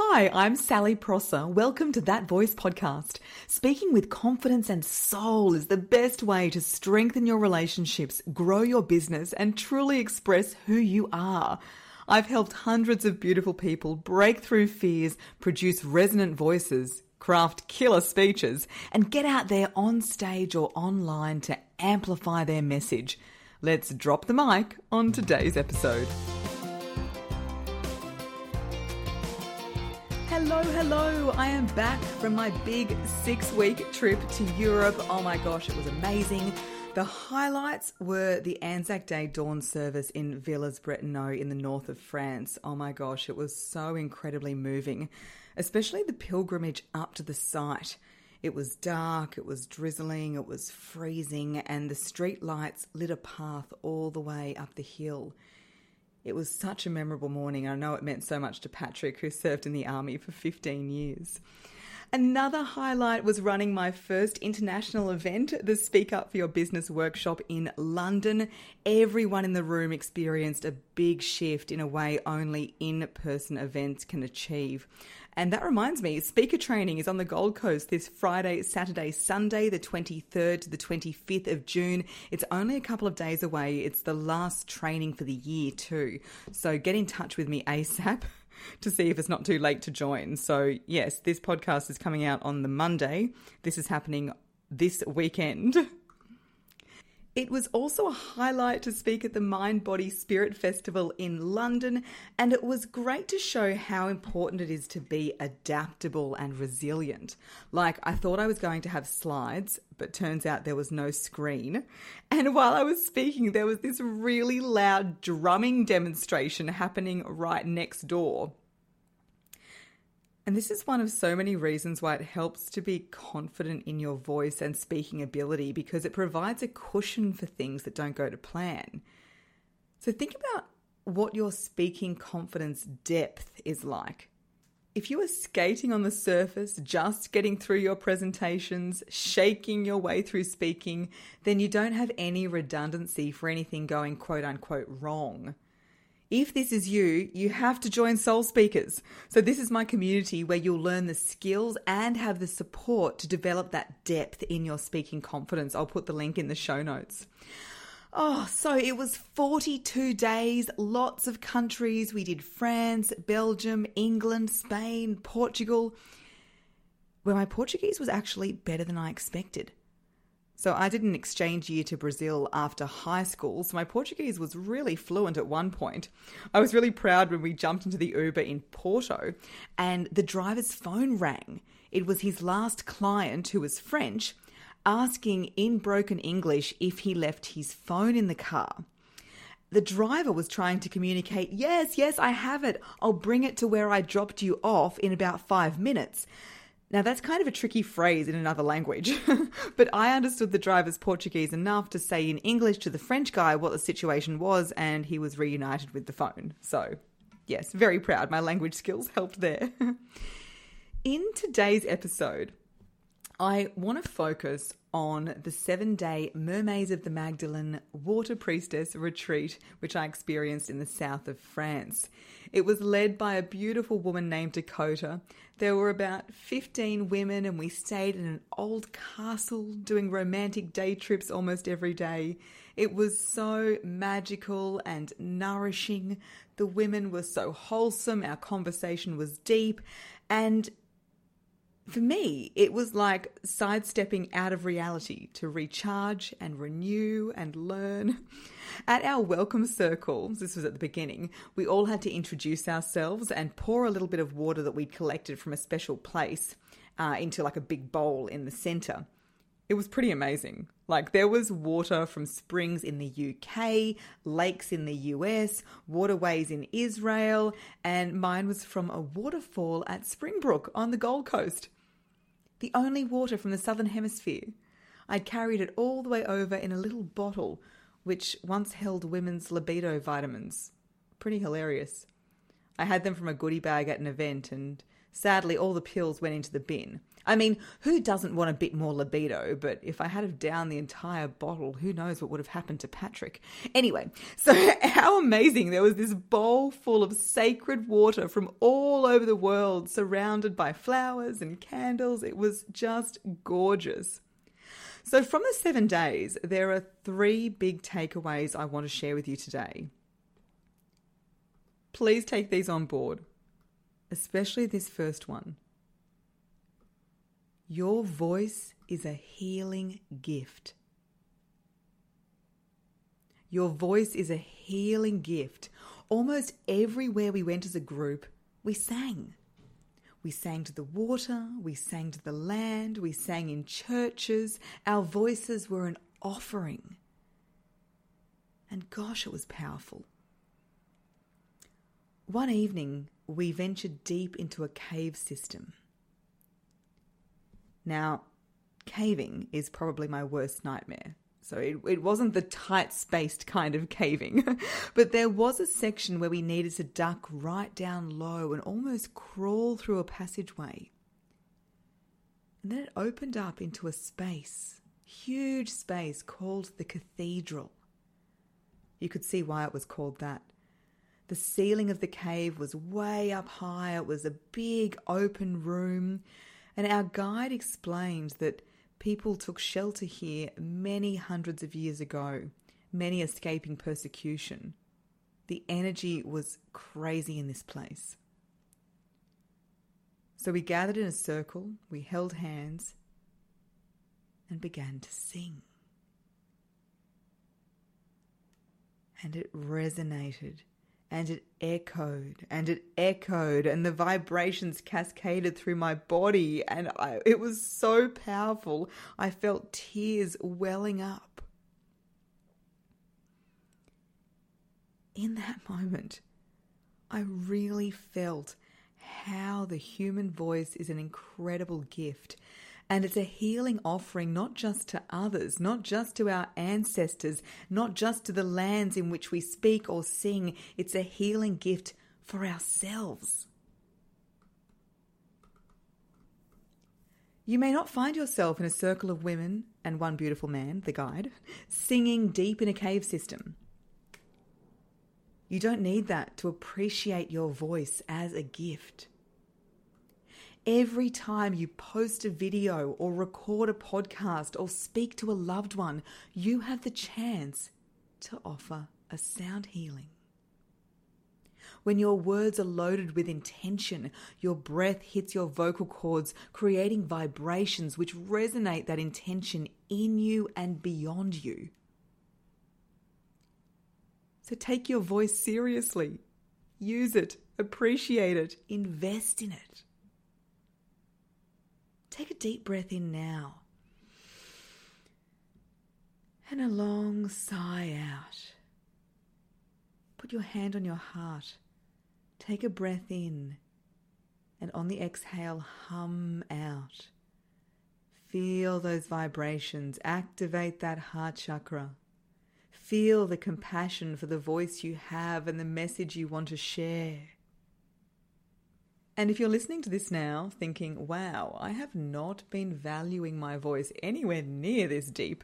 Hi, I'm Sally Prosser. Welcome to That Voice podcast. Speaking with confidence and soul is the best way to strengthen your relationships, grow your business, and truly express who you are. I've helped hundreds of beautiful people break through fears, produce resonant voices, craft killer speeches, and get out there on stage or online to amplify their message. Let's drop the mic on today's episode. Hello, hello. I am back from my big six week trip to Europe. Oh my gosh, it was amazing. The highlights were the Anzac Day dawn service in Villers Bretonneux in the north of France. Oh my gosh, it was so incredibly moving, especially the pilgrimage up to the site. It was dark, it was drizzling, it was freezing, and the street lights lit a path all the way up the hill. It was such a memorable morning. I know it meant so much to Patrick, who served in the army for 15 years. Another highlight was running my first international event, the Speak Up for Your Business workshop in London. Everyone in the room experienced a big shift in a way only in person events can achieve. And that reminds me, speaker training is on the Gold Coast this Friday, Saturday, Sunday, the 23rd to the 25th of June. It's only a couple of days away. It's the last training for the year, too. So get in touch with me ASAP to see if it's not too late to join. So, yes, this podcast is coming out on the Monday. This is happening this weekend. It was also a highlight to speak at the Mind Body Spirit Festival in London, and it was great to show how important it is to be adaptable and resilient. Like, I thought I was going to have slides, but turns out there was no screen. And while I was speaking, there was this really loud drumming demonstration happening right next door. And this is one of so many reasons why it helps to be confident in your voice and speaking ability because it provides a cushion for things that don't go to plan. So think about what your speaking confidence depth is like. If you are skating on the surface, just getting through your presentations, shaking your way through speaking, then you don't have any redundancy for anything going quote unquote wrong. If this is you, you have to join Soul Speakers. So, this is my community where you'll learn the skills and have the support to develop that depth in your speaking confidence. I'll put the link in the show notes. Oh, so it was 42 days, lots of countries. We did France, Belgium, England, Spain, Portugal, where my Portuguese was actually better than I expected. So I did an exchange year to Brazil after high school, so my Portuguese was really fluent at one point. I was really proud when we jumped into the Uber in Porto and the driver's phone rang. It was his last client, who was French, asking in broken English if he left his phone in the car. The driver was trying to communicate, Yes, yes, I have it. I'll bring it to where I dropped you off in about five minutes. Now, that's kind of a tricky phrase in another language, but I understood the driver's Portuguese enough to say in English to the French guy what the situation was, and he was reunited with the phone. So, yes, very proud. My language skills helped there. in today's episode, I want to focus on the seven day Mermaids of the Magdalene Water Priestess retreat, which I experienced in the south of France. It was led by a beautiful woman named Dakota. There were about 15 women, and we stayed in an old castle doing romantic day trips almost every day. It was so magical and nourishing. The women were so wholesome, our conversation was deep, and for me, it was like sidestepping out of reality to recharge and renew and learn. At our welcome circle, this was at the beginning, we all had to introduce ourselves and pour a little bit of water that we'd collected from a special place uh, into like a big bowl in the center. It was pretty amazing. Like, there was water from springs in the UK, lakes in the US, waterways in Israel, and mine was from a waterfall at Springbrook on the Gold Coast the only water from the southern hemisphere. I'd carried it all the way over in a little bottle, which once held women's libido vitamins. Pretty hilarious. I had them from a goodie bag at an event, and Sadly, all the pills went into the bin. I mean, who doesn't want a bit more libido? But if I had have down the entire bottle, who knows what would have happened to Patrick? Anyway, so how amazing! There was this bowl full of sacred water from all over the world, surrounded by flowers and candles. It was just gorgeous. So, from the seven days, there are three big takeaways I want to share with you today. Please take these on board, especially this first one. Your voice is a healing gift. Your voice is a healing gift. Almost everywhere we went as a group, we sang. We sang to the water, we sang to the land, we sang in churches. Our voices were an offering. And gosh, it was powerful. One evening, we ventured deep into a cave system. Now, caving is probably my worst nightmare. So it, it wasn't the tight spaced kind of caving, but there was a section where we needed to duck right down low and almost crawl through a passageway. And then it opened up into a space, huge space called the cathedral. You could see why it was called that. The ceiling of the cave was way up high, it was a big open room, and our guide explained that People took shelter here many hundreds of years ago, many escaping persecution. The energy was crazy in this place. So we gathered in a circle, we held hands, and began to sing. And it resonated and it echoed and it echoed and the vibrations cascaded through my body and I, it was so powerful. I felt tears welling up. In that moment i really felt how the human voice is an incredible gift and it's a healing offering not just to others, not just to our ancestors, not just to the lands in which we speak or sing. It's a healing gift for ourselves. You may not find yourself in a circle of women and one beautiful man, the guide, singing deep in a cave system. You don't need that to appreciate your voice as a gift. Every time you post a video or record a podcast or speak to a loved one, you have the chance to offer a sound healing. When your words are loaded with intention, your breath hits your vocal cords, creating vibrations which resonate that intention in you and beyond you. So take your voice seriously. Use it, appreciate it, invest in it. Take a deep breath in now. And a long sigh out. Put your hand on your heart. Take a breath in. And on the exhale, hum out. Feel those vibrations. Activate that heart chakra. Feel the compassion for the voice you have and the message you want to share. And if you're listening to this now thinking, wow, I have not been valuing my voice anywhere near this deep,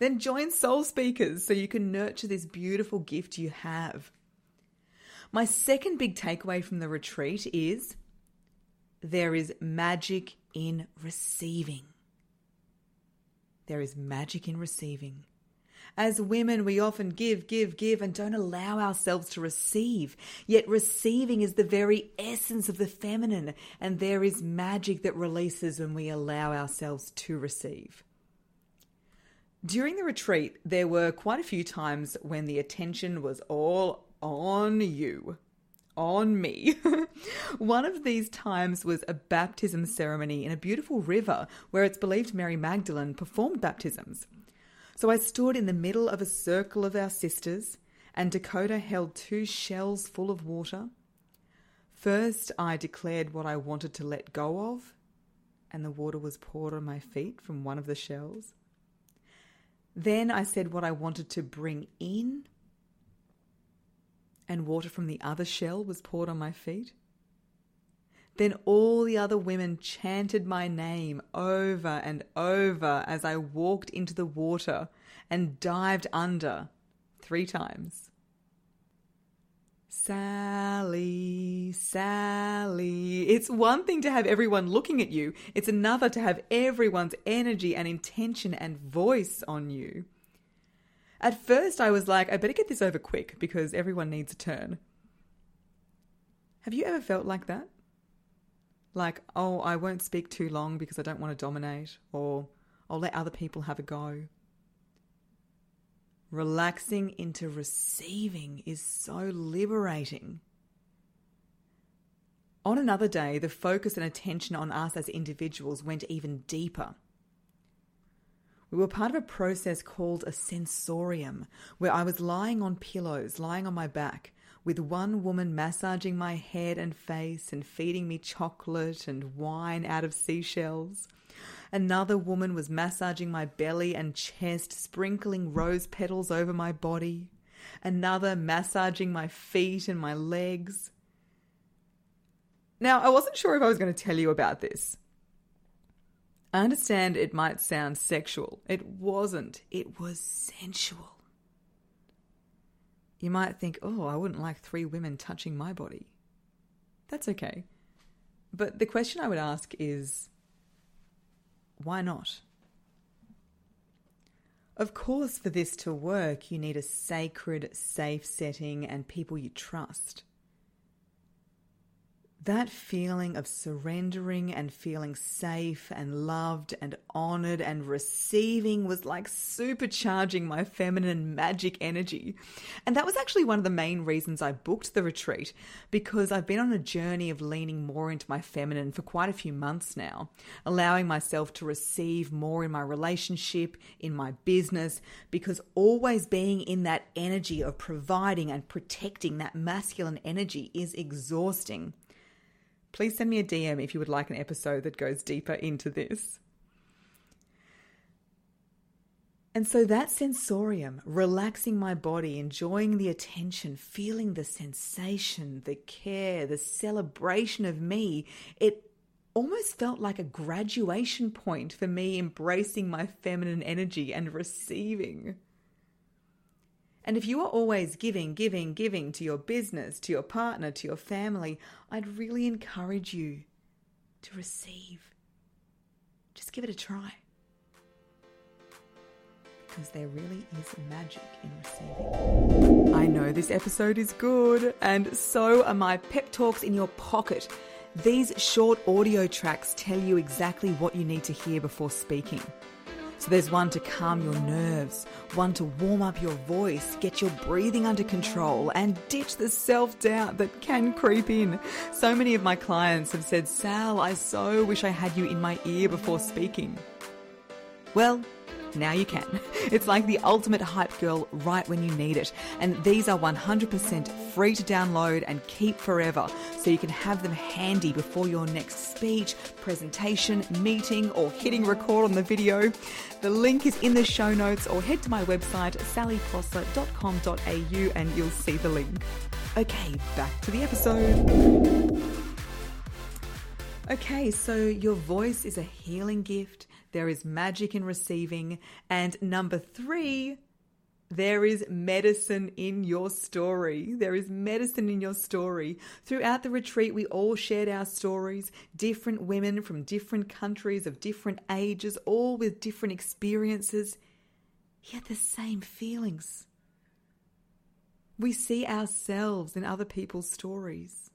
then join Soul Speakers so you can nurture this beautiful gift you have. My second big takeaway from the retreat is there is magic in receiving. There is magic in receiving. As women, we often give, give, give, and don't allow ourselves to receive. Yet receiving is the very essence of the feminine, and there is magic that releases when we allow ourselves to receive. During the retreat, there were quite a few times when the attention was all on you, on me. One of these times was a baptism ceremony in a beautiful river where it's believed Mary Magdalene performed baptisms. So I stood in the middle of a circle of our sisters, and Dakota held two shells full of water. First, I declared what I wanted to let go of, and the water was poured on my feet from one of the shells. Then I said what I wanted to bring in, and water from the other shell was poured on my feet. Then all the other women chanted my name over and over as I walked into the water and dived under three times. Sally, Sally. It's one thing to have everyone looking at you, it's another to have everyone's energy and intention and voice on you. At first, I was like, I better get this over quick because everyone needs a turn. Have you ever felt like that? Like, oh, I won't speak too long because I don't want to dominate, or I'll let other people have a go. Relaxing into receiving is so liberating. On another day, the focus and attention on us as individuals went even deeper. We were part of a process called a sensorium, where I was lying on pillows, lying on my back, with one woman massaging my head and face and feeding me chocolate and wine out of seashells. Another woman was massaging my belly and chest, sprinkling rose petals over my body. Another massaging my feet and my legs. Now, I wasn't sure if I was going to tell you about this. I understand it might sound sexual. It wasn't, it was sensual. You might think, oh, I wouldn't like three women touching my body. That's okay. But the question I would ask is why not? Of course, for this to work, you need a sacred, safe setting and people you trust that feeling of surrendering and feeling safe and loved and honored and receiving was like supercharging my feminine magic energy. And that was actually one of the main reasons I booked the retreat because I've been on a journey of leaning more into my feminine for quite a few months now, allowing myself to receive more in my relationship, in my business, because always being in that energy of providing and protecting that masculine energy is exhausting please send me a DM if you would like an episode that goes deeper into this. And so that sensorium, relaxing my body, enjoying the attention, feeling the sensation, the care, the celebration of me, it almost felt like a graduation point for me embracing my feminine energy and receiving. And if you are always giving, giving, giving to your business, to your partner, to your family, I'd really encourage you to receive. Just give it a try. Because there really is magic in receiving. I know this episode is good, and so are my pep talks in your pocket. These short audio tracks tell you exactly what you need to hear before speaking. So there's one to calm your nerves, one to warm up your voice, get your breathing under control, and ditch the self doubt that can creep in. So many of my clients have said, Sal, I so wish I had you in my ear before speaking. Well, now you can. It's like the ultimate hype girl right when you need it. And these are 100% free to download and keep forever, so you can have them handy before your next speech, presentation, meeting, or hitting record on the video. The link is in the show notes, or head to my website, sallyprosser.com.au, and you'll see the link. Okay, back to the episode. Okay, so your voice is a healing gift there is magic in receiving. And number three, there is medicine in your story. There is medicine in your story. Throughout the retreat, we all shared our stories. Different women from different countries of different ages, all with different experiences, yet the same feelings. We see ourselves in other people's stories.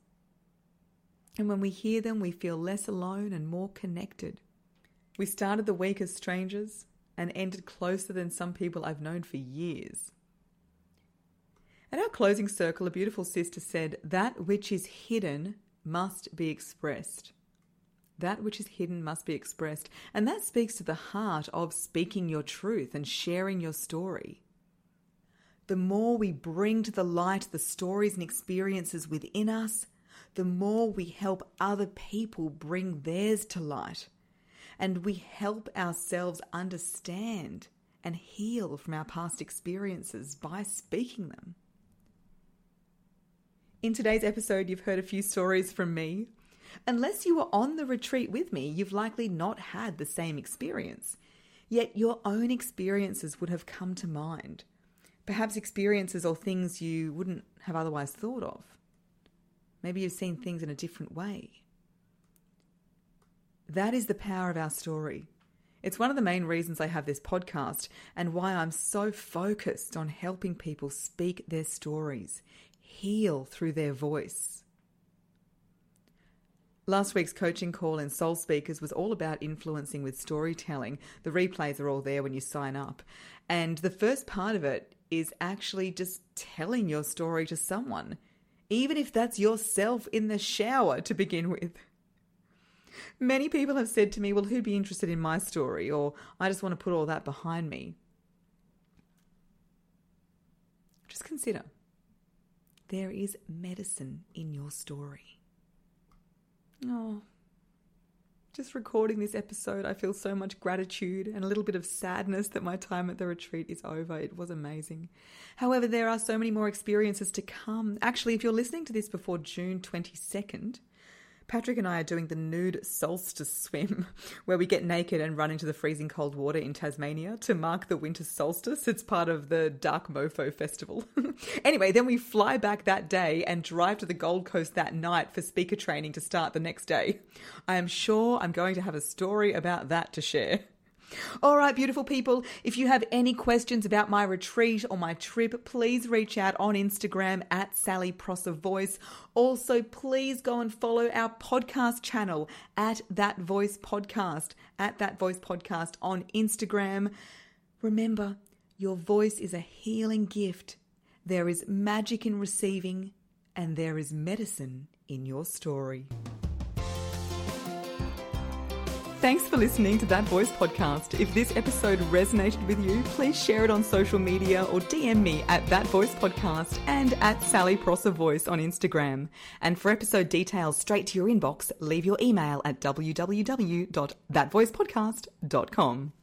And when we hear them, we feel less alone and more connected. We started the week as strangers and ended closer than some people I've known for years. At our closing circle, a beautiful sister said, That which is hidden must be expressed. That which is hidden must be expressed. And that speaks to the heart of speaking your truth and sharing your story. The more we bring to the light the stories and experiences within us, the more we help other people bring theirs to light and we help ourselves understand and heal from our past experiences by speaking them. In today's episode, you've heard a few stories from me. Unless you were on the retreat with me, you've likely not had the same experience. Yet your own experiences would have come to mind. Perhaps experiences or things you wouldn't have otherwise thought of. Maybe you've seen things in a different way. That is the power of our story. It's one of the main reasons I have this podcast and why I'm so focused on helping people speak their stories, heal through their voice. Last week's coaching call in Soul Speakers was all about influencing with storytelling. The replays are all there when you sign up. And the first part of it is actually just telling your story to someone, even if that's yourself in the shower to begin with. Many people have said to me, Well, who'd be interested in my story? Or I just want to put all that behind me. Just consider there is medicine in your story. Oh, just recording this episode, I feel so much gratitude and a little bit of sadness that my time at the retreat is over. It was amazing. However, there are so many more experiences to come. Actually, if you're listening to this before June 22nd, Patrick and I are doing the nude solstice swim, where we get naked and run into the freezing cold water in Tasmania to mark the winter solstice. It's part of the Dark Mofo Festival. anyway, then we fly back that day and drive to the Gold Coast that night for speaker training to start the next day. I am sure I'm going to have a story about that to share. All right, beautiful people. If you have any questions about my retreat or my trip, please reach out on Instagram at Sally Prosser Voice. Also, please go and follow our podcast channel at That Voice Podcast, at That Voice Podcast on Instagram. Remember, your voice is a healing gift. There is magic in receiving, and there is medicine in your story. Thanks for listening to That Voice podcast. If this episode resonated with you, please share it on social media or DM me at That Voice podcast and at Sally Prosser Voice on Instagram. And for episode details straight to your inbox, leave your email at www.thatvoicepodcast.com.